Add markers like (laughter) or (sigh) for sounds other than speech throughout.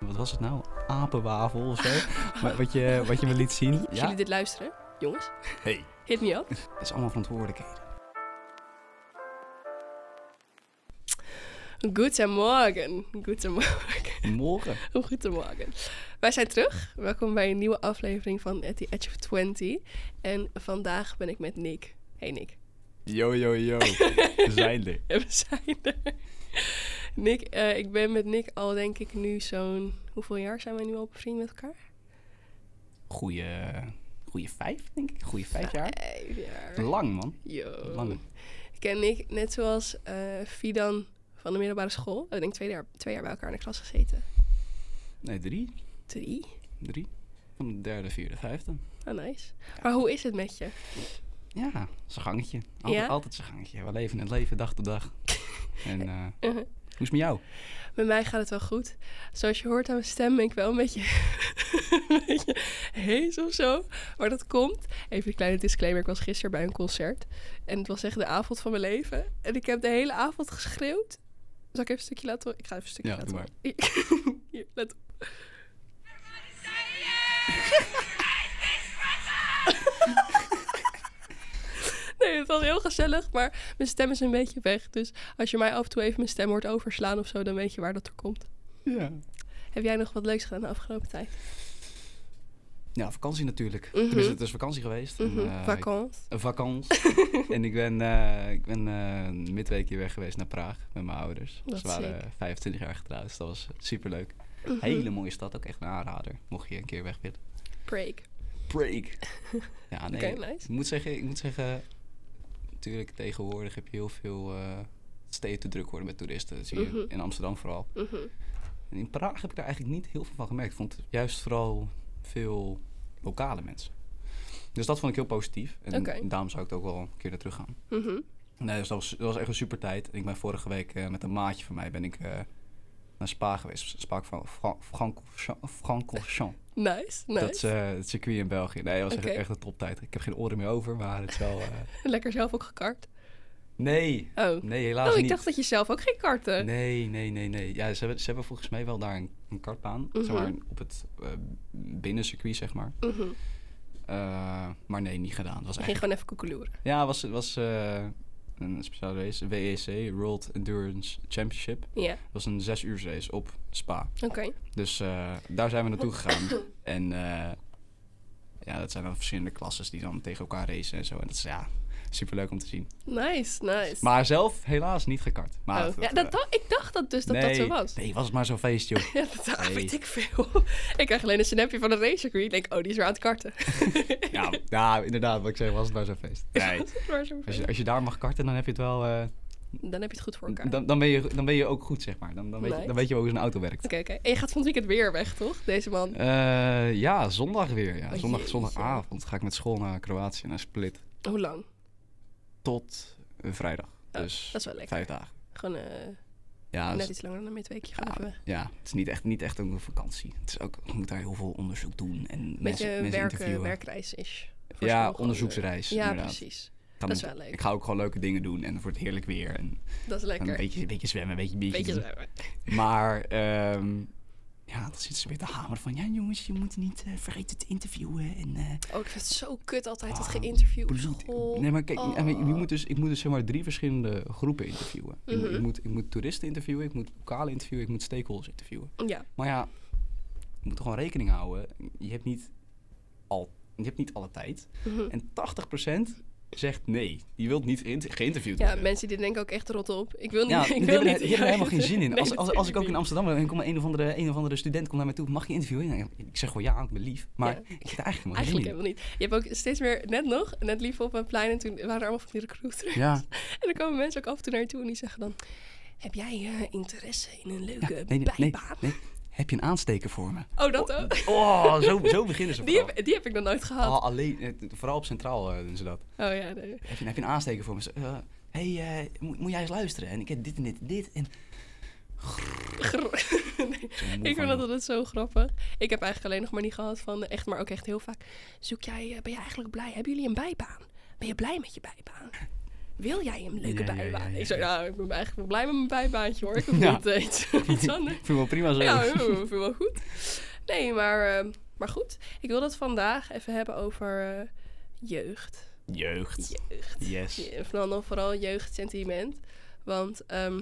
Wat was het nou? Apenwafel of zo? (laughs) Wat, je, wat je me liet zien. Als jullie dit luisteren, jongens, Hey, (laughs) hit me up. het is allemaal verantwoordelijkheden. Goedemorgen. Goedemorgen. Morgen. (laughs) Goedemorgen. Wij zijn terug. Welkom bij een nieuwe aflevering van At the Edge of 20. En vandaag ben ik met Nick. Hey Nick. Yo, yo, yo. We zijn er. We zijn er. (laughs) Nick, eh, ik ben met Nick al denk ik nu zo'n... Hoeveel jaar zijn wij nu al bevriend met elkaar? Goeie, goeie vijf, denk ik. Goeie vijf jaar. Vijf jaar. Lang, man. Yo. Lang. Ik ken Nick net zoals eh Fidan van de middelbare school. We hebben denk ik twee jaar, twee jaar bij elkaar in de klas gezeten. Nee, drie. Drie? Drie. Van de derde, vierde, vijfde. Oh, nice. Maar hoe is het met je? Ja, zijn gangetje. Altijd, Ja? altijd zijn gangetje. We leven het leven dag tot dag. (laughs) en eh, Uh-huh. Hoe is het met jou? Met mij gaat het wel goed. Zoals je hoort aan mijn stem ben ik wel een beetje, (laughs) een beetje hees of zo. Maar dat komt. Even een kleine disclaimer. Ik was gisteren bij een concert. En het was echt de avond van mijn leven. En ik heb de hele avond geschreeuwd. Zal ik even een stukje laten horen? Ik ga even een stukje Ja, laten. (laughs) Hier, let op. (laughs) (laughs) Nee, het was heel gezellig, maar mijn stem is een beetje weg. Dus als je mij af en toe even mijn stem hoort overslaan of zo, dan weet je waar dat er komt. Ja. Heb jij nog wat leuks gedaan de afgelopen tijd? Ja, vakantie natuurlijk. Mhm. Tenminste, het is vakantie geweest. En, Mhm. eh, Vakantie. Een vakantie. (laughs) en ik ben, eh, ik ben eh, een midweekje weg geweest naar Praag met mijn ouders. Wat Ze waren sick. 25 jaar getrouwd, dus dat was super leuk. Mhm. Hele mooie stad, ook echt een aanrader. Mocht je een keer weg willen. Break. Prague. (laughs) Ja, nee. Nice. Ik moet zeggen, ik moet zeggen, natuurlijk tegenwoordig heb je heel veel uh, steeds te druk worden met toeristen. Dat zie je Mhm. in Amsterdam vooral. Mhm. En in Praag heb ik daar eigenlijk niet heel veel van gemerkt. Ik vond juist vooral veel lokale mensen. Dus dat vond ik heel positief. En Oké. daarom zou ik er ook wel een keer naar terug gaan. Mhm. Nee, dus dat was, dat was echt een super tijd. Ik ben vorige week eh, met een maatje van mij ben ik eh, naar Spa geweest. Spa van Fran- Francorchamps. Nice, nice. Dat is eh, het circuit in België. Nee, dat was echt, echt een toptijd. Ik heb geen oren meer over, maar het is wel... eh, (laughs) Lekker zelf ook gekart. Nee, Oh. nee, helaas Oh, ik niet. dacht dat je zelf ook geen karten. Nee, nee, nee, nee. Ja, ze hebben, ze hebben volgens mij wel daar een, een kartbaan. Zeg Mhm. maar, op het eh binnencircuit, zeg maar. Mhm. Eh, maar nee, niet gedaan. Het was Je ging echt... gewoon even koekeloeren. Ja, het was, het was eh, een speciale race. WEC, World Endurance Championship. Ja, Dat was een zes uur race op Spa. oké. Dus eh, daar zijn we naartoe (coughs) gegaan. en eh, ja, dat zijn dan verschillende klasses die dan tegen elkaar racen en zo. En dat is ja, superleuk om te zien. Nice, nice. Maar zelf helaas niet gekart. Maar Oh. Ja, dat, ik dacht dat dus dat nee, dat zo was. Nee, was het maar zo'n feest, joh. (laughs) Ja, dat Nee. weet ik veel. ik krijg alleen een snapje van een racecircuit. Ik denk, oh, die is weer aan het karten. (laughs) ja, ja, inderdaad, wat ik zeg, was het maar zo'n feest. Nee. Maar zo Als je, als je daar mag karten, dan heb je het wel... eh, Dan heb je het goed voor elkaar. dan, dan, ben je, dan ben je ook goed, zeg maar. Dan, dan, weet, je, dan weet je ook hoe zo'n auto werkt. Oké, oké. En je gaat van het weekend weer weg, toch? Deze man. Eh, ja, zondag weer. Ja. Oh, zondag, zondagavond ga ik met school naar Kroatië, naar Split. Hoe lang? Tot eh, vrijdag. Oh, dus dat is wel lekker. vijf dagen. Gewoon eh, Ja, net dus- iets langer dan een midweekje. Gewoon ja, even ja, het is niet echt, niet echt een vakantie. Het is ook, je moet daar heel veel onderzoek doen en een beetje mensen, een mensen werk, interviewen. werkreis is. Ja, onderzoeksreis. Ja, inderdaad. precies. Dan- dat is wel leuk. Ik ga ook gewoon leuke dingen doen en voor het heerlijk weer. En Dat is lekker. een beetje, een beetje zwemmen, een beetje biertje Beetje zwemmen. Maar ehm, ja, dan zitten ze weer te hameren van... Ja jongens, je moet niet eh, vergeten te interviewen. En, eh, Oh, ik vind het zo kut altijd, dat Ah, school. Nee, maar kijk, Oh. je moet dus, ik moet dus zeg maar drie verschillende groepen interviewen. Ik, moet, Mhm. ik, moet, ik moet toeristen interviewen, ik moet lokale interviewen, ik moet stakeholders interviewen. Ja, Maar ja, je moet er gewoon rekening houden. Je hebt niet, al, je hebt niet alle tijd. Mhm. En 80% zegt nee. Die wil niet geïnter- geïnterviewd ja worden. mensen die denken ook echt rot op. Ik wil niet. Ja, (laughs) ik wil hebben, niet er- hebben helemaal geen (laughs) zin in. Nee, als, als, als ik ook in Amsterdam ben en komt een of andere, een of andere student komt naar mij toe, mag je interviewen? Ja, ik zeg gewoon ja, ik ben lief. Maar Ja. ik heb er eigenlijk helemaal Eigenlijk helemaal niet. Je hebt ook steeds meer, net nog, net lief op een plein en toen waren er allemaal van die recruiters. Ja, (laughs) En dan komen mensen ook af en toe naar je toe en die zeggen dan... Heb jij eh, interesse in een leuke ja nee, bijbaan? nee. Heb je een aansteker voor me? Oh, dat ook? Oh, zo, zo (laughs) beginnen ze Die vooral. heb, die heb ik nog nooit gehad. Oh, alleen, eh, vooral op Centraal eh, doen ze dat. Oh ja, nee. Heb je, heb je een aansteker voor me? Eh, hey, moet, moet jij eens luisteren? En ik heb dit en dit en dit. En (laughs) Nee, Ik vind dat altijd zo grappig. Ik heb eigenlijk alleen nog maar niet gehad van echt, maar ook echt heel vaak. Zoek jij, ben je eigenlijk blij? Hebben jullie een bijbaan? Ben je blij met je bijbaan? Wil jij een leuke Ja, bijbaan? ja, Ik zei, nou, ik ben eigenlijk wel blij met mijn bijbaantje hoor. Ik (laughs) Ja. niet eh, iets, (laughs) iets anders. Ik vind wel prima zo. Ja, ik vind het wel goed. Nee, maar, eh, maar goed. Ik wil het vandaag even hebben over eh, jeugd. Jeugd. Jeugd. Yes. Ja, Vooral, dan vooral jeugdsentiment. Want ehm,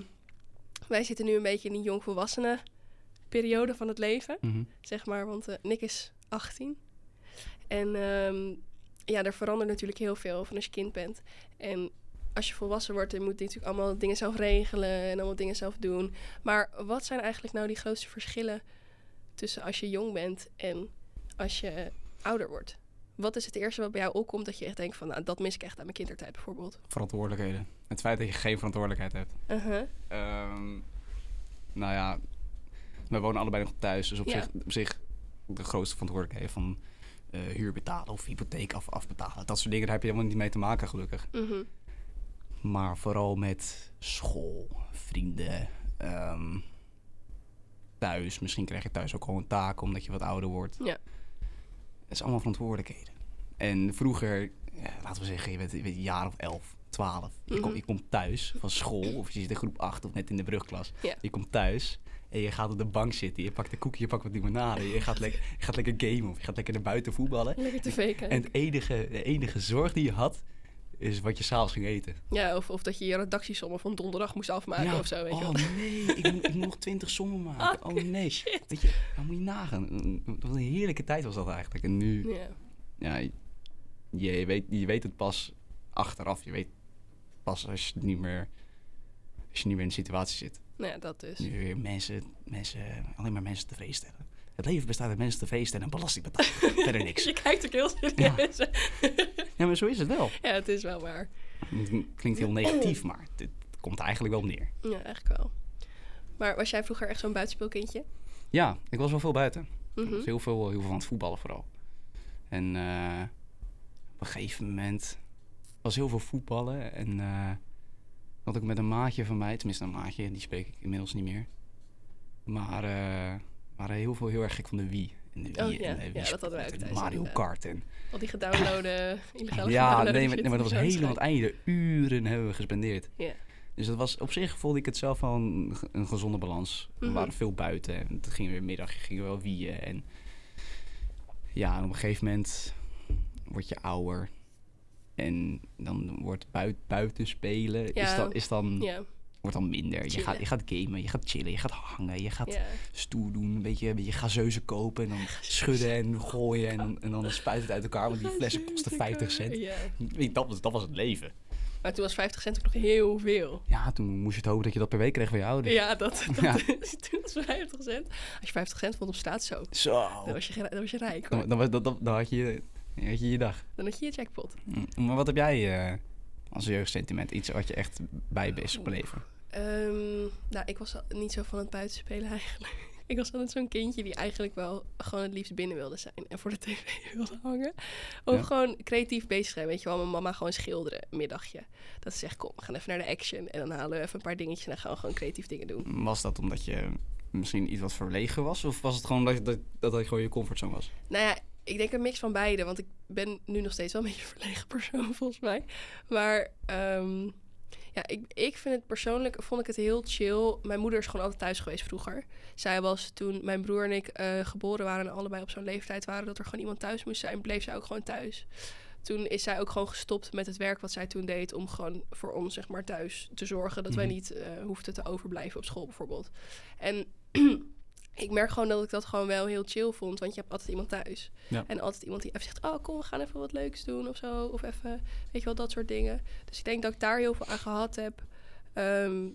wij zitten nu een beetje in een jongvolwassenen periode van het leven. Mhm. zeg maar. Want Nick is 18. En ehm, ja, er verandert natuurlijk heel veel van als je kind bent. En als je volwassen wordt, dan moet je natuurlijk allemaal dingen zelf regelen en allemaal dingen zelf doen. Maar wat zijn eigenlijk nou die grootste verschillen tussen als je jong bent en als je ouder wordt? Wat is het eerste wat bij jou opkomt dat je echt denkt van, nou, dat mis ik echt aan mijn kindertijd bijvoorbeeld? Verantwoordelijkheden. Het feit dat je geen verantwoordelijkheid hebt. Uh-huh. Ehm, nou ja, we wonen allebei nog thuis. Dus op, Ja. zich, op zich de grootste verantwoordelijkheid van eh, huur betalen of hypotheek af, afbetalen. Dat soort dingen, daar heb je helemaal niet mee te maken, gelukkig. Mhm. Maar vooral met school, vrienden, ehm, thuis. Misschien krijg je thuis ook gewoon een taak omdat je wat ouder wordt. Ja. Het is allemaal verantwoordelijkheden. En vroeger, ja, laten we zeggen, je bent, je bent een jaar of elf, twaalf. Je, Mhm. komt, je komt thuis van school, of je zit in groep 8 of net in de brugklas. Ja. Je komt thuis en je gaat op de bank zitten. Je pakt een koekje, je pakt wat limonade. Je gaat, lekker, je gaat lekker gamen of je gaat lekker naar buiten voetballen. Lekker tv kijken. En het enige, de enige zorg die je had, is wat je s'avonds ging eten. Ja, of, of dat je je redactiesommen van donderdag moest afmaken of zo, weet oh wel. nee, ik moet, ik moet nog twintig sommen maken. (laughs) Oh, Oh, nee. Weet je, dan moet je nagaan. Wat een heerlijke tijd was dat eigenlijk. En nu, Ja. ja, je, je, weet, je weet het pas achteraf. Je weet pas als je niet meer, als je niet meer in de situatie zit. Nou ja, dat dus. Nu weer mensen, mensen, alleen maar mensen tevreden stellen. Het leven bestaat uit mensen tevreden stellen en belasting betalen. (laughs) Verder niks. Je kijkt ook heel serieus. Ja. Ja, maar zo is het wel. ja, het is wel waar. Het klinkt heel negatief, maar het, komt eigenlijk wel op neer. Ja, eigenlijk wel. Maar was jij vroeger echt zo'n buitenspeelkindje? Ja, ik was wel veel buiten. Mhm. was heel veel, heel veel aan het voetballen vooral. En eh, op een gegeven moment was heel veel voetballen. En eh had ik met een maatje van mij, tenminste een maatje, die spreek ik inmiddels niet meer. Maar eh, waren heel veel heel erg gek van de Wii. En de Oh, ja. en de Ja, Wii dat hadden wij ook thuis, Mario. Kart. En, Al die gedownloade, (laughs) illegale ja, nee, maar, nee, maar dat was helemaal het einde. Uren hebben we gespendeerd. Ja. Dus dat was, op zich voelde ik het zelf wel een, een gezonde balans. We Mhm. waren veel buiten en het ging weer middag, gingen we wel wieën. En ja, en op een gegeven moment word je ouder. En dan wordt buiten, buiten spelen, is Ja. dan, is dan, Ja, wordt dan minder. Je gaat, je gaat gamen, je gaat chillen, je gaat hangen, je gaat ja. stoer doen, een beetje, een beetje gazeuzen kopen en dan schudden en gooien en, dan- en dan spuit het uit elkaar, want die flessen kosten 50 cent. Je, Dat was, dat was het leven. Maar toen was 50 cent ook nog heel veel. Ja, toen moest je het hopen dat je dat per week kreeg van je ouders. Ja, dat, (laughs) dat Ja. toen was 50 cent. Als je 50 cent vond op straat zo, Zo. dan was je, dan was je rijk hoor. Dan, dan, was- dan, dan, had, je, had je je dag. Dan had je je jackpot. Mm, Maar wat heb jij eh, als jeugdsentiment? Iets wat je echt bij is gebleven? Ehm, nou, ik was niet zo van het buitenspelen (laughs) eigenlijk. Ik was altijd zo'n kindje die eigenlijk wel gewoon het liefst binnen wilde zijn en voor de tv (laughs) wilde hangen. Of Ja. gewoon creatief bezig zijn. Weet je wel, mijn mama gewoon schilderen, een middagje. Dat ze zegt, kom, we gaan even naar de action. En dan halen we even een paar dingetjes en dan gaan we gewoon creatief dingen doen. Was dat omdat je misschien iets wat verlegen was? Of was het gewoon dat dat, dat, dat gewoon je comfortzone was? Nou ja, ik denk een mix van beide. Want ik ben nu nog steeds wel een beetje een verlegen persoon, (laughs) volgens mij. Maar ehm, ja, ik, ik vind het persoonlijk, vond ik het heel chill. Mijn moeder is gewoon altijd thuis geweest vroeger. Zij was toen mijn broer en ik eh, geboren waren en allebei op zo'n leeftijd waren dat er gewoon iemand thuis moest zijn, bleef zij ook gewoon thuis. Toen is zij ook gewoon gestopt met het werk wat zij toen deed om gewoon voor ons zeg maar thuis te zorgen dat wij Mhm. niet eh, hoefden te overblijven op school bijvoorbeeld. En ik merk gewoon dat ik dat gewoon wel heel chill vond, want je hebt altijd iemand thuis. Ja. En altijd iemand die even zegt, oh kom, we gaan even wat leuks doen of zo. Of even, weet je wel, dat soort dingen. Dus ik denk dat ik daar heel veel aan gehad heb. Ehm,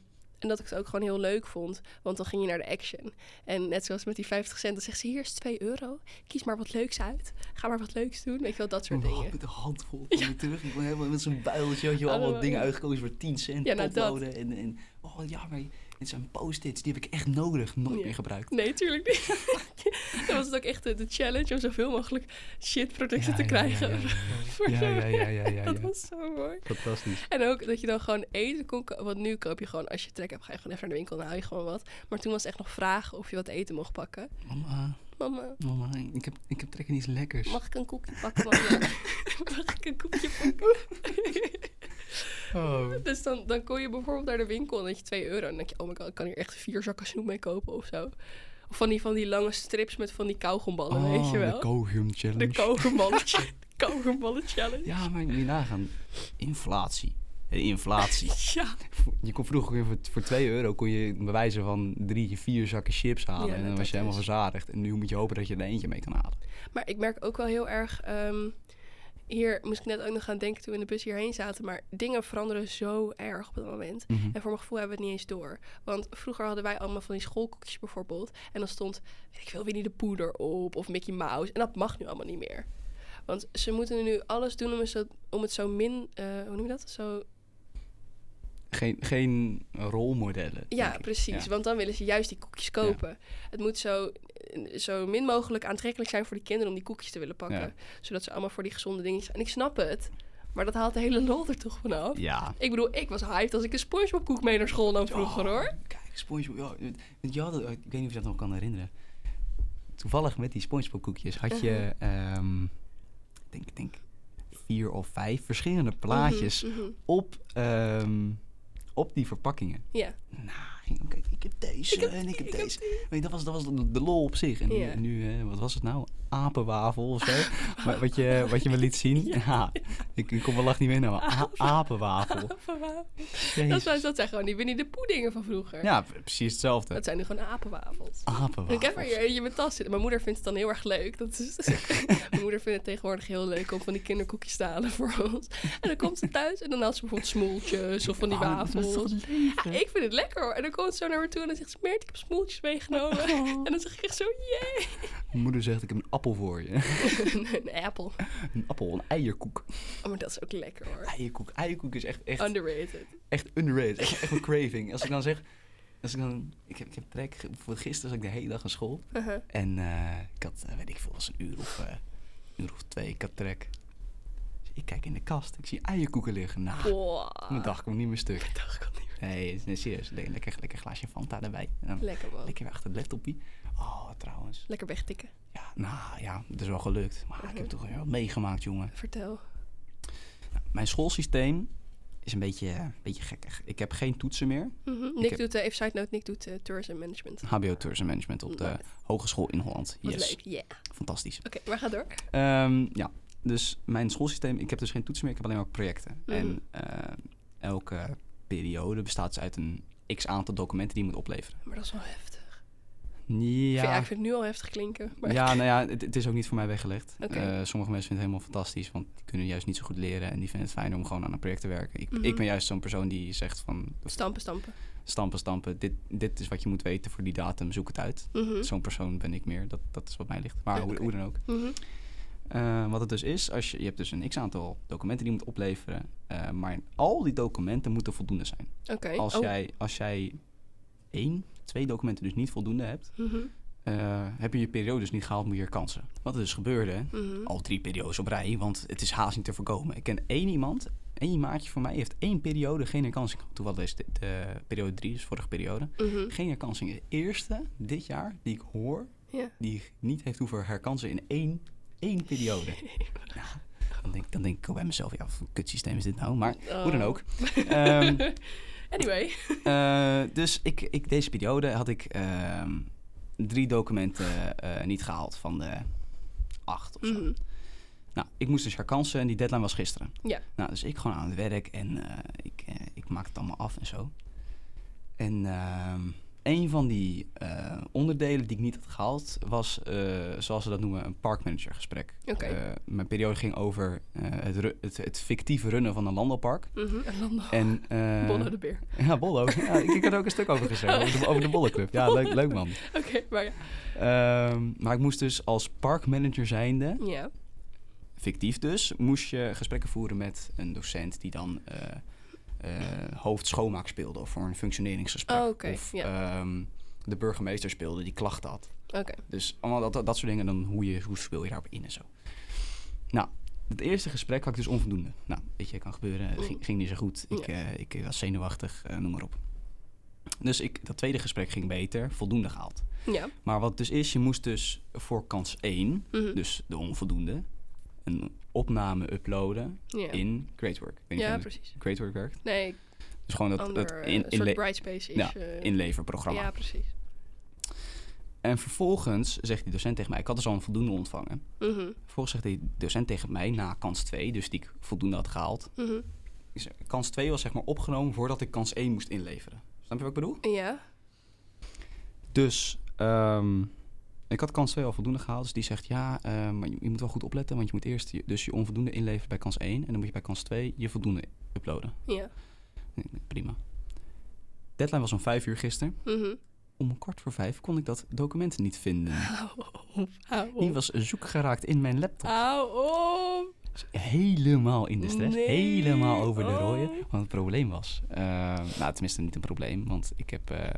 en dat ik het ook gewoon heel leuk vond. Want dan ging je naar de action. En net zoals met die 50 cent, dan zegt ze, hier is 2 euro. Kies maar wat leuks uit. Ga maar wat leuks doen. Weet je wel, dat soort dingen. Met een handvol je terug. Ik ben helemaal met zo'n builtje. Had je allemaal dingen ja. uitgekozen voor 10 cent. Ja, nou, potloden en, en oh ja, maar dit zijn post-its. Die heb ik echt nodig. Nooit Ja. meer gebruikt. Nee, tuurlijk niet. (laughs) dan was het ook echt de, de challenge om zoveel mogelijk shitproducten Ja, te krijgen. ja, ja, ja. (laughs) voor Ja, ja, ja, ja, ja, (laughs) Dat was zo mooi. Fantastisch. En ook dat je dan gewoon eten kon. Want nu koop je gewoon, als je trek hebt, ga je gewoon even naar de winkel en haal je gewoon wat. Maar toen was het echt nog vragen of je wat eten mocht pakken. Mama, Mama, mama, ik heb, ik heb trek in iets lekkers. mag ik een koekje pakken, mama? mag ik een koekje pakken? Oh. Dus dan, dan kon je bijvoorbeeld naar de winkel en dan had je 2 euro. En dan denk je, oh my god, ik kan hier echt vier zakken snoep mee kopen of zo. Of van die, van die lange strips met van die kauwgomballen, weet je wel. Oh, De Kauwgum (laughs) Challenge. De kauwgomballen challenge. Ja, maar moet je nagaan. Inflatie. Inflatie. (laughs) Ja. Je kon vroeger voor, voor 2 euro kon je bewijzen van drie, vier zakken chips halen. Ja, en dan was je helemaal is. verzadigd. En nu moet je hopen dat je er eentje mee kan halen. Maar ik merk ook wel heel erg... ehm, hier moest ik net ook nog aan denken toen we in de bus hierheen zaten. Maar dingen veranderen zo erg op het moment. Mhm. En voor mijn gevoel hebben we het niet eens door. Want vroeger hadden wij allemaal van die schoolkoekjes bijvoorbeeld. En dan stond, weet ik veel, Winnie de Poeder op of Mickey Mouse. En dat mag nu allemaal niet meer. Want ze moeten nu alles doen om het zo, om het zo min, eh, hoe noem je dat? Zo, Geen, geen rolmodellen. ja, precies. Ja. Want dan willen ze juist die koekjes kopen. Het moet zo, zo min mogelijk aantrekkelijk zijn voor die kinderen om die koekjes te willen pakken. Ja. Zodat ze allemaal voor die gezonde dingetjes... En ik snap het, maar dat haalt de hele lol er toch vanaf. Ja. Ik bedoel, ik was hyped als ik een Spongebob koek mee naar school nam vroeger Oh, hoor. Kijk, SpongeBob. Ja, ik weet niet of je dat nog kan herinneren. Toevallig met die SpongeBob koekjes had je, Uh-huh. ehm, denk, denk vier of vijf verschillende plaatjes Mhm, mhm. op, ehm, op die verpakkingen. Ja. Nou, ging ik heb deze Ik heb en ik heb deze. Weet je, dat was, dat was de, de lol op zich. En nu, Ja. nu wat was het nou? Apenwafel of zo? (laughs) Maar wat, je, wat je me liet zien? Ja. ik, ik kon mijn lach niet meer nou. A- apenwafel. Dat, dat zijn gewoon die Winnie de Poedingen van vroeger. Ja, precies hetzelfde. Dat zijn nu gewoon apenwafels. Apenwafel. Ik heb er hier in mijn tas zitten. Mijn moeder vindt het dan heel erg leuk. Dat is, (laughs) mijn moeder vindt het tegenwoordig heel leuk om van die kinderkoekjes te halen voor ons. En dan komt ze thuis en dan haalt ze bijvoorbeeld smoeltjes of van die Oh, dat is wafels. toch Ja, ik vind het lekker hoor. En dan komt ze zo naar me toe en dan zegt ze, Meert, ik heb smoeltjes meegenomen. En dan zeg ik echt zo, yay. Mijn moeder zegt, ik heb een appel voor je. (laughs) een appel. een appel, een eierkoek. Oh, maar dat is ook lekker hoor. Eierkoek. Eierkoek is echt, echt, Underrated. echt underrated. Echt, echt een craving. Als ik dan zeg... Als ik dan... Ik heb, ik heb trek. Voor gisteren zat ik de hele dag naar school. Uh-huh. En eh, ik had, eh, weet ik veel, was een uur of, eh, een uur of twee. Ik had trek. Dus ik kijk in de kast. Ik zie eierkoeken liggen. Nou, Boah. mijn dag komt niet meer stuk. Dacht ik al niet meer. Nee, nee serieus. Le- Lekker, lekker glaasje Fanta erbij. En dan Lekker man. lekker weer achter het laptopje. Oh, trouwens. Lekker wegtikken. Ja, nou ja, het is wel gelukt. Maar ik heb toch weer wat meegemaakt, jongen. Vertel. Mijn schoolsysteem is een beetje, een beetje gekkig. Ik heb geen toetsen meer. Mhm. Nick heb- doet, eh, even side note, Nick doet eh, tourism management. HBO Tourism Management op de Nice. Hogeschool in Holland. Wat Yes, leuk, yeah. fantastisch. Oké, maar ga door. Ehm, ja, dus mijn schoolsysteem, ik heb dus geen toetsen meer, ik heb alleen maar projecten. Mhm. En eh, elke periode bestaat dus uit een x aantal documenten die je moet opleveren. Maar dat is wel heftig. Ja, Ja, ik vind het nu al heftig klinken. Maar ja nou ja, het, het is ook niet voor mij weggelegd. Eh, sommige mensen vinden het helemaal fantastisch, want die kunnen juist niet zo goed leren en die vinden het fijn om gewoon aan een project te werken. Ik, Mhm. ik ben juist zo'n persoon die zegt van Stampen, stampen. stampen, stampen, dit, dit is wat je moet weten voor die datum, zoek het uit. Mhm. Zo'n persoon ben ik meer, dat, dat is wat mij ligt. Maar hoe, dan ook. Mhm. Eh, wat het dus is, als je, je hebt dus een x-aantal documenten die je moet opleveren. eh, maar al die documenten moeten voldoende zijn. Als, Oh. jij, als jij één, twee documenten dus niet voldoende hebt, Mhm. eh, heb je je periode dus niet gehaald, moet je herkansen. Wat er dus gebeurde, Mhm. al drie periodes op rij, want het is haast niet te voorkomen. Ik ken één iemand, één maatje van mij, heeft één periode geen herkansing. Toevallig is de, de periode drie, dus vorige periode. Mhm. Geen herkansing. De eerste dit jaar die ik hoor, die niet heeft hoeven herkansen in één, één periode. (laughs) nou, dan denk, dan denk ik ook bij mezelf, ja, wat voor kutsysteem is dit nou? Maar hoe dan Oh. ook. (laughs) Ehm, Anyway. eh, dus ik, ik, deze periode had ik ehm, drie documenten eh, niet gehaald van de acht of zo. Mhm. Nou, ik moest dus herkansen en die deadline was gisteren. Ja. Nou, dus ik gewoon aan het werk en eh, ik, ik maak het allemaal af en zo. En ehm, een van die eh, onderdelen die ik niet had gehaald was, eh, zoals ze dat noemen, een parkmanagergesprek. Oké. Eh, mijn periode ging over eh, het, ru- het, het fictieve runnen van een landbouwpark. Mhm. (laughs) En eh, (laughs) Bollo de beer. (laughs) Ja, Bollo. Ja, ik, ik had er ook een stuk over geschreven, over de, over de Bollenclub. Ja, leuk, leuk man. Oké, maar ja. Ehm, maar ik moest dus als parkmanager zijnde, Ja. fictief dus, moest je gesprekken voeren met een docent die dan hoofd schoonmaak speelde of voor een functioneringsgesprek. Oh, Of ja. ehm, de burgemeester speelde die klachten had. Dus allemaal dat, dat, dat soort dingen, dan hoe, je, hoe speel je daarop in en zo. Nou, het eerste gesprek had ik dus onvoldoende. Nou, weet je, kan gebeuren. Het ging, ging niet zo goed. Ik, Ja. eh, ik was zenuwachtig, eh, noem maar op. Dus ik, dat tweede gesprek ging beter, voldoende gehaald. Ja. Maar wat dus is, je moest dus voor kans 1, Mhm. dus de onvoldoende, een opname uploaden in Creatework. Weet ja precies. Creatework werkt. Nee, Dus gewoon dat, ander, dat eh, in, inle Brightspace is. Ja, eh, inleverprogramma. Ja, precies. En vervolgens zegt die docent tegen mij, ik had dus al een voldoende ontvangen. Mhm, Vervolgens zegt die docent tegen mij, na kans 2, dus die ik voldoende had gehaald. is- Kans 2 was zeg maar opgenomen voordat ik kans 1 moest inleveren. Snap je wat ik bedoel? Ja, Dus ehm, ik had kans 2 al voldoende gehaald. Dus die zegt, ja, ehm, maar je, je moet wel goed opletten. Want je moet eerst je, dus je onvoldoende inleveren bij kans 1. En dan moet je bij kans 2 je voldoende uploaden. ja. Nee, Prima. Deadline was om 5 uur gisteren. mhm. Om een kwart voor vijf kon ik dat document niet vinden. Hou op, hou Die op. was zoek geraakt in mijn laptop. Hou op. helemaal in de stress. Nee. Helemaal over de Oh. rooien. Want het probleem was... eh, nou, tenminste niet een probleem. Want ik heb... eh,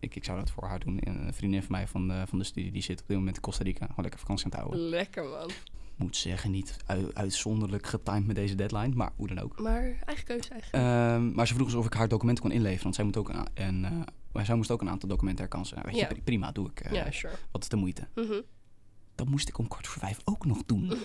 ik, ik zou dat voor haar doen. Een vriendin van mij van de, van de studie... die zit op dit moment in Costa Rica. Gewoon lekker vakantie aan het houden. Lekker man. Moet zeggen, niet ui- uitzonderlijk getimed met deze deadline. Maar hoe dan ook. Maar eigen keuze eigenlijk. Ehm, maar ze vroeg dus of ik haar documenten kon inleveren. Want zij, moet ook een, a- en, zij moest ook een aantal documenten herkansen. Nou, weet je, Ja. prima, doe ik. eh, ja, sure. Wat is de moeite? Mhm. Dat moest ik om kwart voor vijf ook nog doen. (laughs)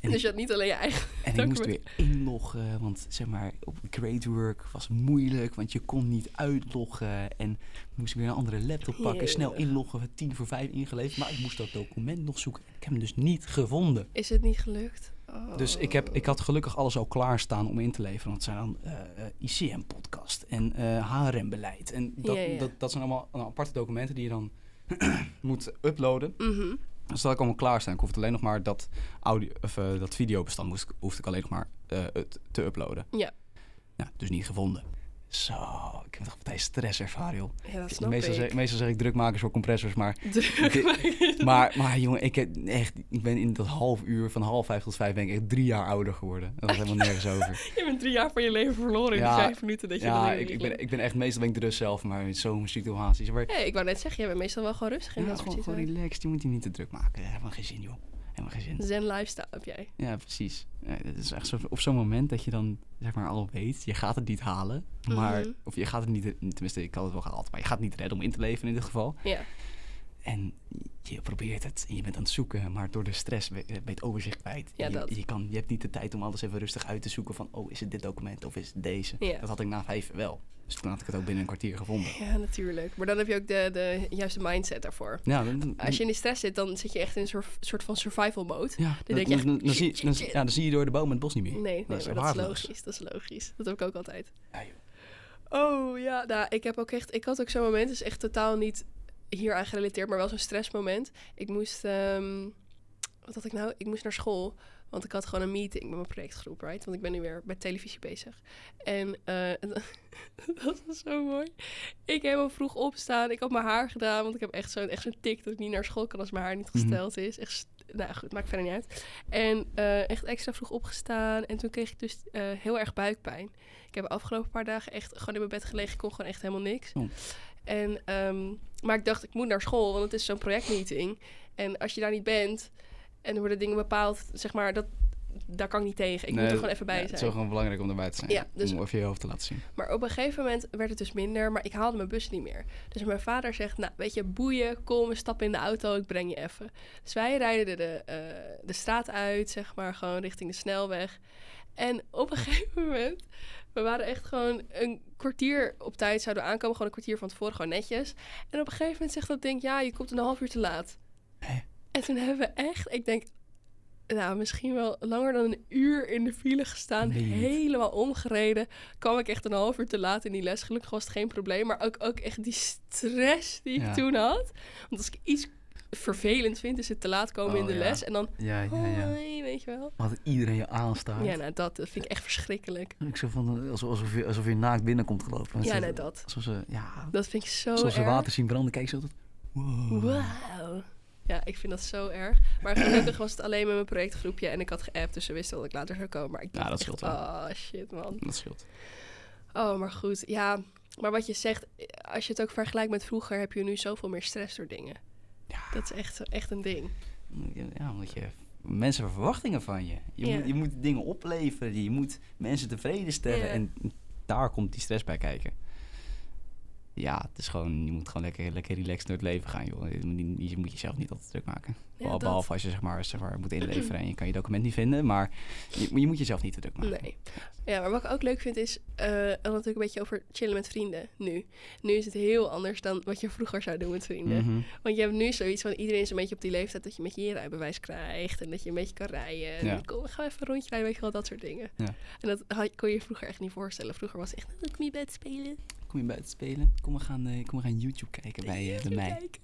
En dus je had niet alleen je eigen... En ik moest weer inloggen, want zeg maar, op Greatwork was moeilijk, want je kon niet uitloggen. En moest weer een andere laptop pakken, snel inloggen, tien voor vijf ingeleverd. Maar ik moest dat document nog zoeken. Ik heb hem dus niet gevonden. Is het niet gelukt? Oh. Dus ik, heb, ik had gelukkig alles al klaarstaan om in te leveren. Want het zijn dan eh, ICM-podcast en eh HRM-beleid. En dat, Ja, ja. Dat, dat zijn allemaal aparte documenten die je dan (clears throat) moet uploaden. Dus dat had ik allemaal klaarstaan. Ik hoefde alleen nog maar dat, audio, of, eh, dat videobestand moest, ik- hoefde ik alleen nog maar eh, te uploaden. Ja. Ja, dus niet gevonden. Zo, ik heb toch partij stress ervaren, joh. Ja, dat snap Meestal ik. zeg, meestal zeg ik drukmakers voor compressors, maar, (laughs) Druk Dit- maken. maar, maar jongen, ik, heb echt, ik ben in dat half uur, van half vijf tot vijf, ben ik echt drie jaar ouder geworden. Dat was helemaal (laughs) nergens over. Je bent drie jaar van je leven verloren in Ja, die vijf minuten dat je Ja, ik, ik, ben, ik ben echt, meestal ben ik de rust zelf, maar in zo'n situaties. Maar, Ja, ik wou net zeggen, jij bent meestal wel gewoon rustig in ja, dat soort gewoon, gewoon relaxed, je moet je niet te druk maken. Helemaal geen zin, joh. Helemaal geen zin. Zen lifestyle heb jij. Ja, precies. Ja, het is echt zo, op zo'n moment dat je dan zeg maar al weet, je gaat het niet halen. Maar, Mhm. of je gaat het niet, tenminste ik had het wel gehaald, maar je gaat het niet redden om in te leven in dit geval. Ja. En je probeert het en je bent aan het zoeken, maar door de stress ben je het overzicht kwijt. Ja, je, dat. Je, kan, je hebt niet de tijd om alles even rustig uit te zoeken van, oh, is het dit document of is het deze? Ja. Dat had ik na vijf wel. Dus toen had ik het ook binnen een kwartier gevonden. ja, natuurlijk. Maar dan heb je ook de, de juiste mindset daarvoor. Ja, dan, dan- Als je in die stress zit, dan zit je echt in een soort, soort van survival mode. ja, dan, denk je echt, dan, zie, shit. ja, dan zie je door de boom het bos niet meer. Nee, nee Dat is dat logisch. Dat is logisch. Dat heb ik ook altijd. Ja, joh. Oh ja, nou, ik heb ook echt. Ik had ook zo'n moment, dus echt totaal niet hier aan gerelateerd, maar wel zo'n stressmoment. Ik moest. ehm, wat had ik nou? Ik moest naar school. Want ik had gewoon een meeting met mijn projectgroep, right? Want ik ben nu weer bij televisie bezig. En eh, (laughs) dat was zo mooi. Ik helemaal vroeg opstaan. Ik had mijn haar gedaan, want ik heb echt zo'n echt zo'n tik dat ik niet naar school kan als mijn haar niet Mhm. gesteld is. Echt, nou goed, maakt verder niet uit. En eh, echt extra vroeg opgestaan. En toen kreeg ik dus eh, heel erg buikpijn. Ik heb de afgelopen paar dagen echt gewoon in mijn bed gelegen. Ik kon gewoon echt helemaal niks. Oh. En, ehm, maar ik dacht, ik moet naar school, want het is zo'n projectmeeting. En als je daar niet bent en er worden dingen bepaald, zeg maar, dat, daar kan ik niet tegen. Ik moet er gewoon even bij ja, Het zijn. is wel gewoon belangrijk om erbij te zijn. Ja, dus- Om even je hoofd te laten zien. Maar op een gegeven moment werd het dus minder, maar ik haalde mijn bus niet meer. Dus mijn vader zegt, nou weet je, boeien, kom, stap in de auto, ik breng je even. Dus wij rijden de, eh, de straat uit, zeg maar, gewoon richting de snelweg. En op een (laughs) gegeven moment, we waren echt gewoon een kwartier op tijd, zouden we aankomen, gewoon een kwartier van tevoren, gewoon netjes. En op een gegeven moment zegt dat ding, ja, je komt een half uur te laat. Hè? En toen hebben we echt, ik denk, nou, misschien wel langer dan een uur in de file gestaan. Helemaal omgereden. Kwam ik echt een half uur te laat in die les. Gelukkig was het geen probleem. Maar ook, ook echt die stress die ik Ja. toen had. Want als ik iets vervelend vind, is het te laat komen Oh, in de ja. les. En dan, Ja, ja, hoi, weet je wel. Had iedereen je aanstaat. Ja, nou, dat, dat vind ik echt verschrikkelijk. Ik zo van, eh, alsof, alsof, je, alsof je naakt binnenkomt gelopen. Ja, net dat. Alsof ze, ja, Dat vind ik zo alsof ze water zien branden, kijk ze altijd. Wow. Wauw. Ja, ik vind dat zo erg. Maar gelukkig was het alleen met mijn projectgroepje. En ik had geappt, dus ze wisten dat ik later zou komen. Maar ik Ja, dat echt, scheelt wel. Oh, shit, man. Dat scheelt. Oh, maar goed. Ja, maar wat je zegt, als je het ook vergelijkt met vroeger, heb je nu zoveel meer stress door dingen. Ja. Dat is echt, echt een ding. Ja, omdat je... Mensen hebben verwachtingen van je. Je, Ja. moet, je moet dingen opleveren. Je moet mensen tevreden stellen. Ja. En daar komt die stress bij kijken. Ja, het is gewoon, je moet gewoon lekker, lekker relaxed door het leven gaan, joh. Je moet, niet- je moet jezelf niet altijd druk maken. Ja, Behalve dat. als je zeg maar, zeg maar moet inleveren en je kan je document niet vinden, maar je, je moet jezelf niet te druk maken. Nee. Ja, maar wat ik ook leuk vind is eh, dan natuurlijk een beetje over chillen met vrienden nu. Nu is het heel anders dan wat je vroeger zou doen met vrienden. Mhm. Want je hebt nu zoiets van iedereen is een beetje op die leeftijd dat je met je je rijbewijs krijgt en dat je een beetje kan rijden. En Ja. kom, we gaan even een rondje rijden, weet je wel, dat soort dingen. Ja. En dat had, kon je vroeger echt niet voorstellen. Vroeger was het echt, "Nou, kom je bed spelen? Kom je buiten spelen? Kom we gaan, eh, kom we gaan YouTube kijken bij, eh, bij (laughs) mij. Kijken.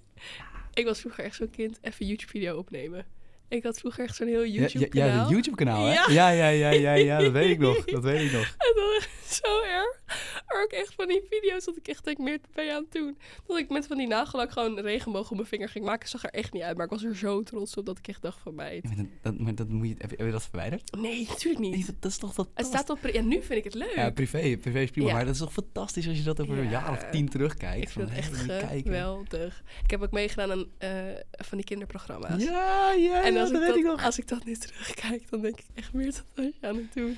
Ik was vroeger echt zo'n kind, even YouTube-video opnemen. Ik had vroeger echt zo'n heel Ja, ja, YouTube-kanaal. ja, een YouTube-kanaal, hè? Ja. Ja, ja, ja, ja, ja, dat weet ik (laughs) nog. Dat weet ik nog. En dat was zo erg. Maar ook echt van die video's dat ik echt denk, meer ben je aan het doen? Dat ik met van die nagellak gewoon een regenboog op mijn vinger ging maken. Zag er echt niet uit, maar ik was er zo trots op dat ik echt dacht van mij. Ja, maar dat, dat, maar dat moet je, heb, je, heb je dat verwijderd? Nee, natuurlijk niet. Nee, dat, dat is toch Het fantastisch? staat op... Ja, nu vind ik het leuk. Ja, privé, privé is prima, Ja. maar dat is toch fantastisch als je dat over een Ja. jaar of tien terugkijkt. ik vind van, het echt hey, geweldig. Ik heb ook meegedaan aan eh, van die kinderprogramma's. Ja, ja, en ja, als, dat ik weet ik dat, nog. als ik dat nu terugkijk, dan denk ik echt meer dat je aan het doen.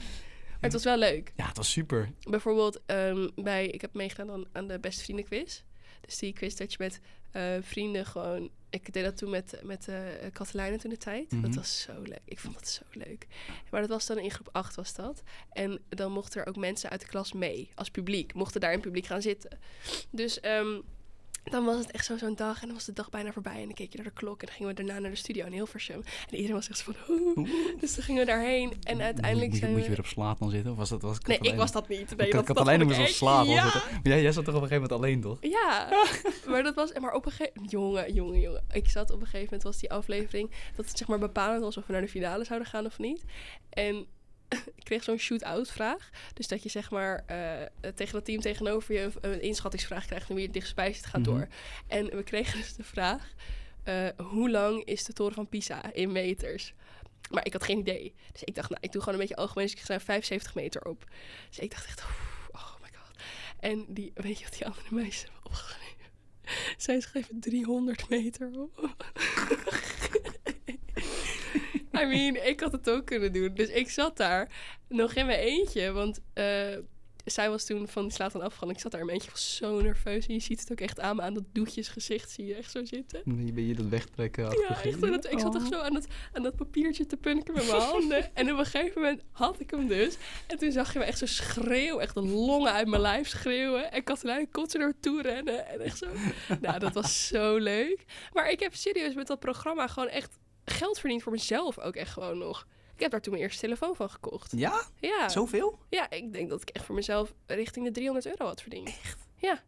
Maar het was wel leuk. Ja, het was super. Bijvoorbeeld ehm, bij, ik heb meegedaan aan, aan de beste vrienden quiz. Dus die quiz dat je met eh, vrienden gewoon, ik deed dat toen met, met Katelijne toen de tijd. Dat Mhm. was zo leuk. Ik vond dat zo leuk. Maar dat was dan in groep 8 was dat. En dan mochten er ook mensen uit de klas mee, als publiek. Mochten daar in publiek gaan zitten. Dus ehm, dan was het echt zo zo'n dag en dan was de dag bijna voorbij. En dan keek je naar de klok en dan gingen we daarna naar de studio in Hilversum. En iedereen was echt zo van, oeh. Dus dan gingen we daarheen en uiteindelijk moet, je- moet je we... weer op slaat dan zitten? Of was dat was Nee, ik was dat niet. Nee, ik dat, had alleen moest op slaap Ja. zitten. Maar jij, jij zat toch op een gegeven moment alleen, toch? Ja, (laughs) maar dat was, maar op een gegeven jongen, jongen, jongen. Ik zat op een gegeven moment, was die aflevering, dat het zeg maar bepalend was of we naar de finale zouden gaan of niet. En (laughs) ik kreeg zo'n shoot-out vraag. Dus dat je zeg maar eh, tegen dat team tegenover je een, een inschattingsvraag krijgt en wie het dichtstbij zit gaat Mhm. door. En we kregen dus de vraag, eh, hoe lang is de toren van Pisa in meters? Maar ik had geen idee. Dus ik dacht, nou, ik doe gewoon een beetje algemeen. Dus ik schrijf 75 meter op. Dus ik dacht echt, oh my god. En die, weet je wat die andere meisjes hebben opgeschreven? (laughs) Zij schreven 300 meter op. (laughs) I mean, ik had het ook kunnen doen. Dus ik zat daar nog in mijn eentje. Want eh, zij was toen van die slaat dan afgegaan. Ik zat daar in mijn eentje, was zo nerveus. En je ziet het ook echt aan me, aan dat doetjesgezicht zie je echt zo zitten. Ben je dat wegtrekken? Ja, echt. dat, ik zat echt zo aan dat, aan dat papiertje te punken met mijn (laughs) handen. En op een gegeven moment had ik hem dus. En toen zag je me echt zo schreeuwen, echt de longen uit mijn lijf schreeuwen. En Katelijn kon ze naartoe rennen. En echt zo. Nou, dat was zo leuk. Maar ik heb serieus met dat programma gewoon echt geld verdiend voor mezelf ook echt gewoon nog. Ik heb daar toen mijn eerste telefoon van gekocht. Ja? Ja, Zoveel? ja ik denk dat ik echt voor mezelf richting de 300 euro had verdiend. Echt? Ja.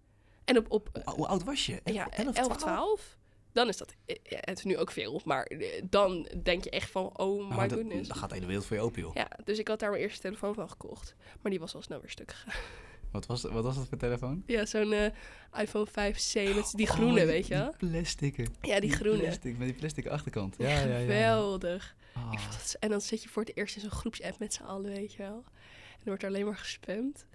En op, op Hoe, hoe oud was je? ja, 11, 11, 12. Dan is dat, eh, ja, het is nu ook veel, maar eh, dan denk je echt van, oh my Nou, dat- goodness. Dan gaat de hele wereld voor je open, joh. Ja, dus ik had daar mijn eerste telefoon van gekocht. Maar die was al snel weer stuk gegaan. (laughs) Wat, was, wat was dat voor telefoon? Ja, zo'n eh, iPhone 5C met die groene, Oh, die- weet je wel? Plastic. Ja, die groene. Plastic, met die plastic achterkant. Ja, ja, ja. Geweldig. Ah. Ik vond dat, en dan zit je voor het eerst in zo'n groepsapp met z'n allen, weet je wel. En dan wordt er alleen maar gespamd.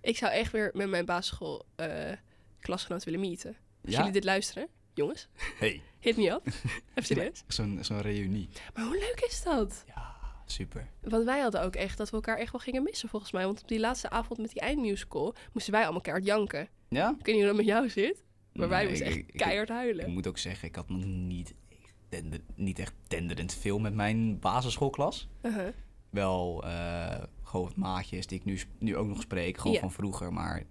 Ik zou echt weer met mijn basisschool eh klasgenoot willen meeten. Als Ja? jullie dit luisteren, jongens, Hey, hit me up. (laughs) Even serieus. zo'n zo'n reunie. Maar hoe leuk is dat? Ja, super. Want wij hadden ook echt dat we elkaar echt wel gingen missen volgens mij. Want op die laatste avond met die eindmusical moesten wij allemaal keihard janken. Ja? Ik weet niet hoe dat met jou zit. Maar wij moesten echt ik- ik- keihard Ik huilen. moet ook zeggen, ik had nog niet, tender, niet echt tenderend veel met mijn basisschoolklas. Uh-huh. Wel eh, gewoon maatjes die ik nu, nu ook nog spreek, gewoon Ja. van vroeger. Maar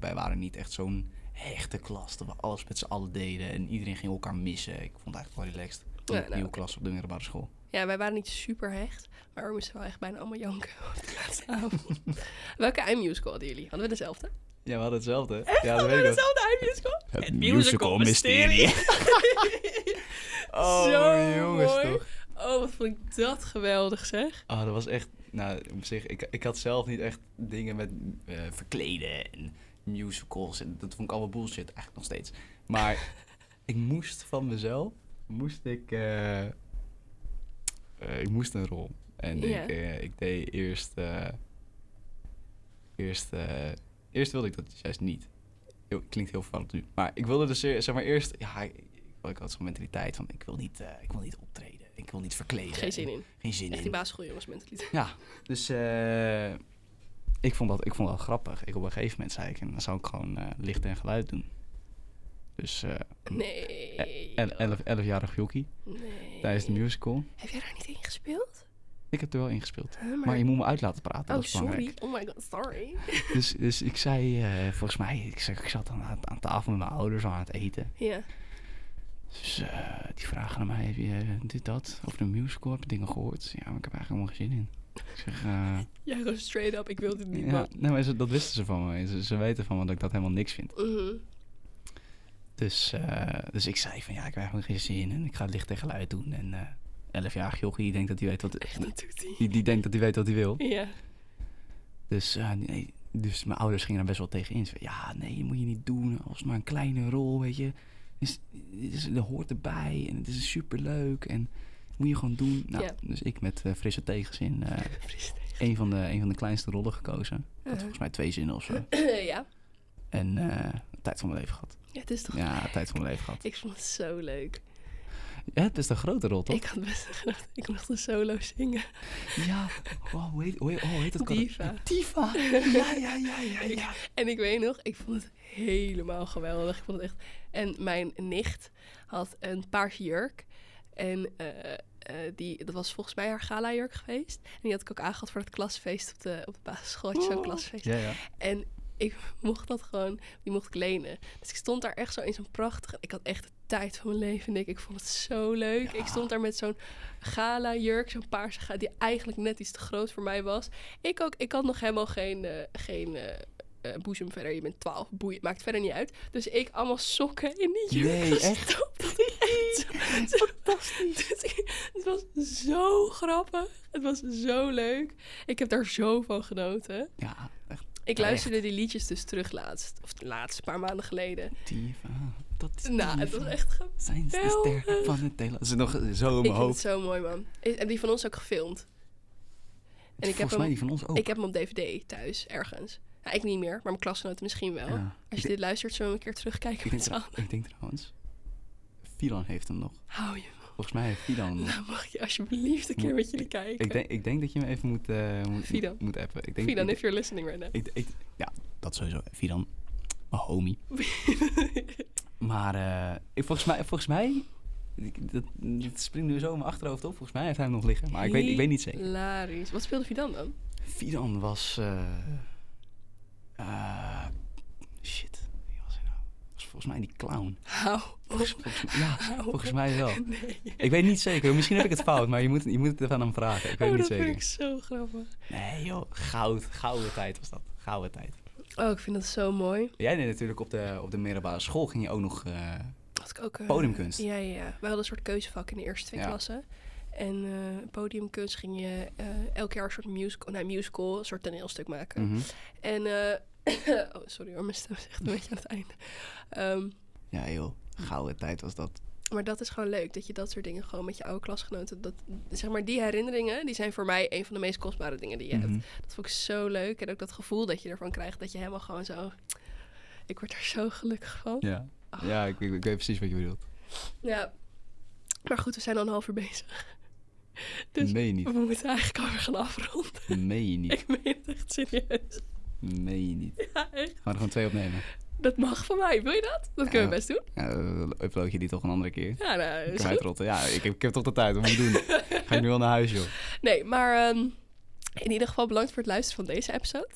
wij waren niet echt zo'n hechte klas. Dat we alles met z'n allen deden en iedereen ging elkaar missen. Ik vond het eigenlijk wel relaxed. Ja, nou, nieuwe klas op de middelbare school. Ja, wij waren niet super hecht. Maar we moesten wel echt bijna allemaal janken (laughs) op de laatste avond. Welke eindmusical hadden jullie? Hadden we dezelfde? Ja, we hadden hetzelfde. Ja, dat Hadden weet we dezelfde eindmusical? Het musical mysterie. (laughs) (laughs) oh, Zo jongens mooi. toch. Oh, wat vond ik dat geweldig zeg. Oh, dat was echt... Nou, op zich, ik, ik had zelf niet echt dingen met eh, verkleden en musicals. En dat vond ik allemaal bullshit, eigenlijk nog steeds. Maar ik moest van mezelf, moest ik... eh, ik moest een rol. En ik, eh, ik deed eerst... eh, eerst, eh, eerst wilde ik dat juist niet. Heel, klinkt heel verwarrend nu. Maar ik wilde dus, eh, zeg maar, eerst... Ja, ik, ik had zo'n mentaliteit van, ik wil, niet, eh, ik wil niet optreden. Ik wil niet verkleden. Geen zin in. Geen zin Echt in. die basisschooljongens mentaliteit. Ja, dus eh, ik, vond dat, ik vond dat grappig. Ik op een gegeven moment zei ik, en dan zou ik gewoon eh, licht en geluid doen. Dus eh Nee. elf, elfjarig jochie Nee. tijdens de musical. Heb jij daar niet in gespeeld? Ik heb er wel in gespeeld. Huh, Maar je moet me uit laten praten, Oh, sorry. Oh my god, sorry. (laughs) Dus, dus ik zei, eh, volgens mij, ik, zeg, ik zat aan, aan tafel met mijn ouders aan het eten. Ja. Dus eh, die vragen aan mij, heb je dit, dat, over de musical, heb je dingen gehoord? Ja, maar ik heb eigenlijk helemaal geen zin in. Ik zeg, eh, (laughs) Ja, gewoon straight up. Ik wil dit niet, ja, nee, maar ze, dat wisten ze van me. Ze, ze weten van me dat ik dat helemaal niks vind. Mhm. Dus, eh, dus ik zei van, ja, ik heb eigenlijk geen zin in en ik ga het licht tegen geluid doen. En eh 11-jarig jochie, die denkt dat hij weet wat, Echt, dat doet die, die denkt dat hij weet wat hij wil. Ja. Dus, eh, nee, dus mijn ouders gingen daar best wel tegen in. Ze zeiden, ja, nee, dat moet je niet doen. Als maar een kleine rol, weet je. Dus, dus, dat hoort erbij en het is superleuk en moet je gewoon doen. Nou, Ja. dus ik met frisse tegenzin (laughs) een, van de, een van de kleinste rollen gekozen. Had Uh-huh. volgens mij twee zinnen of zo. (clears throat) ja. En tijd van mijn leven gehad. Ja, het is toch... Ja, tijd van mijn leven gehad. Ik vond het zo leuk. Ja, het is de grote rol, toch? Ik had best gedacht, ik mocht een solo zingen. Ja, wow, hoe heet, hoe heet, oh, heet dat? Diva. Diva. Ja, ja, ja, ja, ja. (laughs) En ik weet nog, ik vond het helemaal geweldig. Ik vond het echt... En mijn nicht had een paarse jurk. En eh, eh, die, dat was volgens mij haar gala-jurk geweest. En die had ik ook aangehad voor het klasfeest op de, op de basisschool. Had je zo'n Oh. klasfeest. Ja, ja. En ik mocht dat gewoon, die mocht ik lenen. Dus ik stond daar echt zo in zo'n prachtige... Ik had echt de tijd van mijn leven, Nick. Ik vond het zo leuk. Ja. Ik stond daar met zo'n gala-jurk, zo'n paarse gala... die eigenlijk net iets te groot voor mij was. Ik ook, ik had nog helemaal geen, eh, geen eh, eh, boezem verder. Je bent 12, boeien, maakt verder niet uit. Dus ik allemaal sokken in die jurk Nee, echt? gestopt. Dat ik echt zo, fantastisch. (laughs) het was zo grappig. Het was zo leuk. Ik heb daar zo van genoten. Ja, Ik luisterde die liedjes dus terug laatst. Of laatst, een paar maanden geleden. diva. Dat is Nou, het diva. was echt geweldig. Zijn ze ster van het. Dat is nog zo in Ik mijn vind het hoofd. zo mooi, man. En die van ons ook gefilmd. En ik heb, hem, die van ons ook. ik heb hem op DVD thuis, ergens. Ja, ik niet meer, maar mijn klasgenoten misschien wel. Ja. Als Ik je dit luistert, zullen we een keer terugkijken Ik met denk, z'n tra- allen. ik denk trouwens, Filan heeft hem nog. Hou je. Volgens mij heeft (laughs) nog. Nou, mag je alsjeblieft een keer met jullie kijken. Ik denk, ik denk dat je hem even moet, eh moet, Fidan. moet appen. Ik denk, Fidan, ik, if you're listening right now. ik, ik- ja, dat sowieso. Fidan, mijn homie. (laughs) Maar eh, ik, volgens mij, volgens mij dat, dat springt nu zo in mijn achterhoofd op. Volgens mij heeft hij hem nog liggen. Maar ik weet, ik weet niet zeker. Hilarisch. Wat speelde Fidan dan? Fidan was... eh, shit, wie was hij nou? Was volgens mij die clown. Hou Volgens, ja, Hou volgens mij wel. Nee. Ik weet niet zeker. Misschien heb ik het fout, maar je moet, je moet het aan hem vragen. Ik weet Oh, niet dat zeker. vind ik zo grappig. Nee joh, goud. Gouden tijd was dat. Gouden tijd. Oh, ik vind dat zo mooi. Jij deed natuurlijk op de, op de middelbare school ging je ook nog... eh, Had ik ook, eh, Podiumkunst. Ja, ja, ja. We hadden een soort keuzevak in de eerste twee Ja. klassen. En eh, podiumkunst ging je elk jaar een soort musical, nou, musical, een soort toneelstuk maken. mhm. En, (laughs) oh, sorry hoor, mijn stem is echt een beetje aan het einde. Ehm, Ja joh, gouden tijd was dat. maar dat is gewoon leuk, dat je dat soort dingen gewoon met je oude klasgenoten, dat, zeg maar, die herinneringen, die zijn voor mij een van de meest kostbare dingen die je hebt. Mhm. Dat vond ik zo leuk. En ook dat gevoel dat je ervan krijgt, dat je helemaal gewoon zo... Ik word er zo gelukkig van. Ja, ja ik, ik, ik weet precies wat je bedoelt. Ja. Maar goed, we zijn al een half uur bezig. (laughs) Dus Meen je niet. we moeten eigenlijk alweer gaan afronden. Meen je niet. (laughs) Ik meen het echt serieus. Meen je niet. Ja, echt. Gaan we er gewoon twee opnemen. Dat mag van mij. Wil je dat? Dat kunnen we best doen. Ja, dan upload je die toch een andere keer. Ja, nou, Ik is goed. Ja, ik heb, ik heb toch de tijd. Wat moet ik doen? (laughs) Ga ik nu wel naar huis, joh. Nee, maar ehm, in ieder geval bedankt voor het luisteren van deze episode.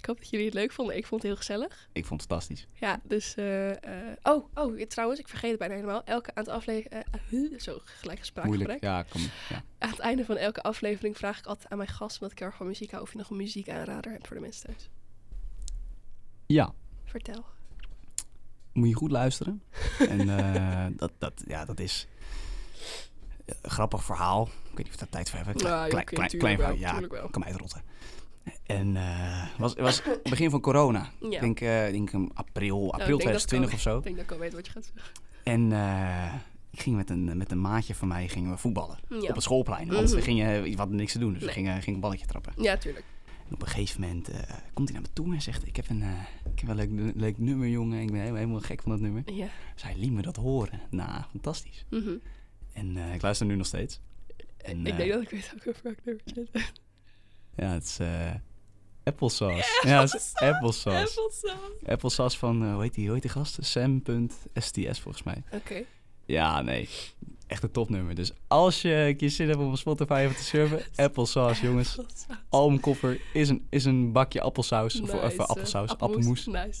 Ik hoop dat jullie het leuk vonden. Ik vond het heel gezellig. Ik vond het fantastisch. Ja, dus... eh, eh, oh, oh, trouwens, ik vergeet het bijna helemaal. Elke aan het aflevering... zo, gelijk spraakgebrek. Moeilijk. Ja, kom. Ja. Aan het einde van elke aflevering vraag ik altijd aan mijn gast... omdat ik erg van muziek hou... of je nog een muziekaanrader hebt voor de mensen thuis. ja, Vertel. moet je goed luisteren. (laughs) en eh, dat, dat, ja, dat is een grappig verhaal. Ik weet niet of we daar tijd voor hebben. Klein, Ja, klein, klein, wel, verhaal. Ja, wel. kan mij uitrotten. En eh was, was begin van corona. Ja. Ik denk, eh, ik denk um, april, Nou, april ik denk dat 2020 ik of zo. Ik denk dat ik al weet wat je gaat zeggen. En eh, ik ging met een, met een maatje van mij gingen we voetballen. Ja. Op het schoolplein. Want Mhm. we gingen, hadden niks te doen. Dus we gingen, gingen een balletje trappen. Ja, tuurlijk. En op een gegeven moment komt hij naar me toe en zegt... Ik heb een, ik heb een leuk, leuk nummer, jongen. Ik ben helemaal, helemaal gek van dat nummer. Ja. Dus hij liet me dat horen. Nou, fantastisch. Mhm. En ik luister nu nog steeds. En, ik denk dat ik weet ook over welk nummer het zit. Ja, het is... eh, Applesauce. Ja, dat is applesauce. Applesauce. Applesauce van, eh, hoe heet die, hoe heet die gast? Sam.sts volgens mij. Oké. Ja, nee. Echt een topnummer. Dus als je een keer zin hebt om op Spotify even te surfen, (laughs) applesauce, jongens. Albumkoffer is een, is een bakje appelsaus. Nice, of eh, appelsaus, appelmoes. Nice.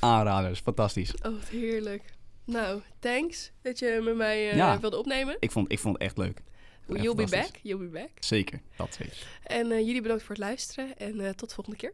Aanraders, fantastisch. Oh, wat heerlijk. Nou, thanks dat je met mij Ja. wilde opnemen. Ik vond, ik vond het echt leuk. You'll be back. You'll be back. Zeker, dat zeker. En eh, jullie bedankt voor het luisteren en eh, tot de volgende keer.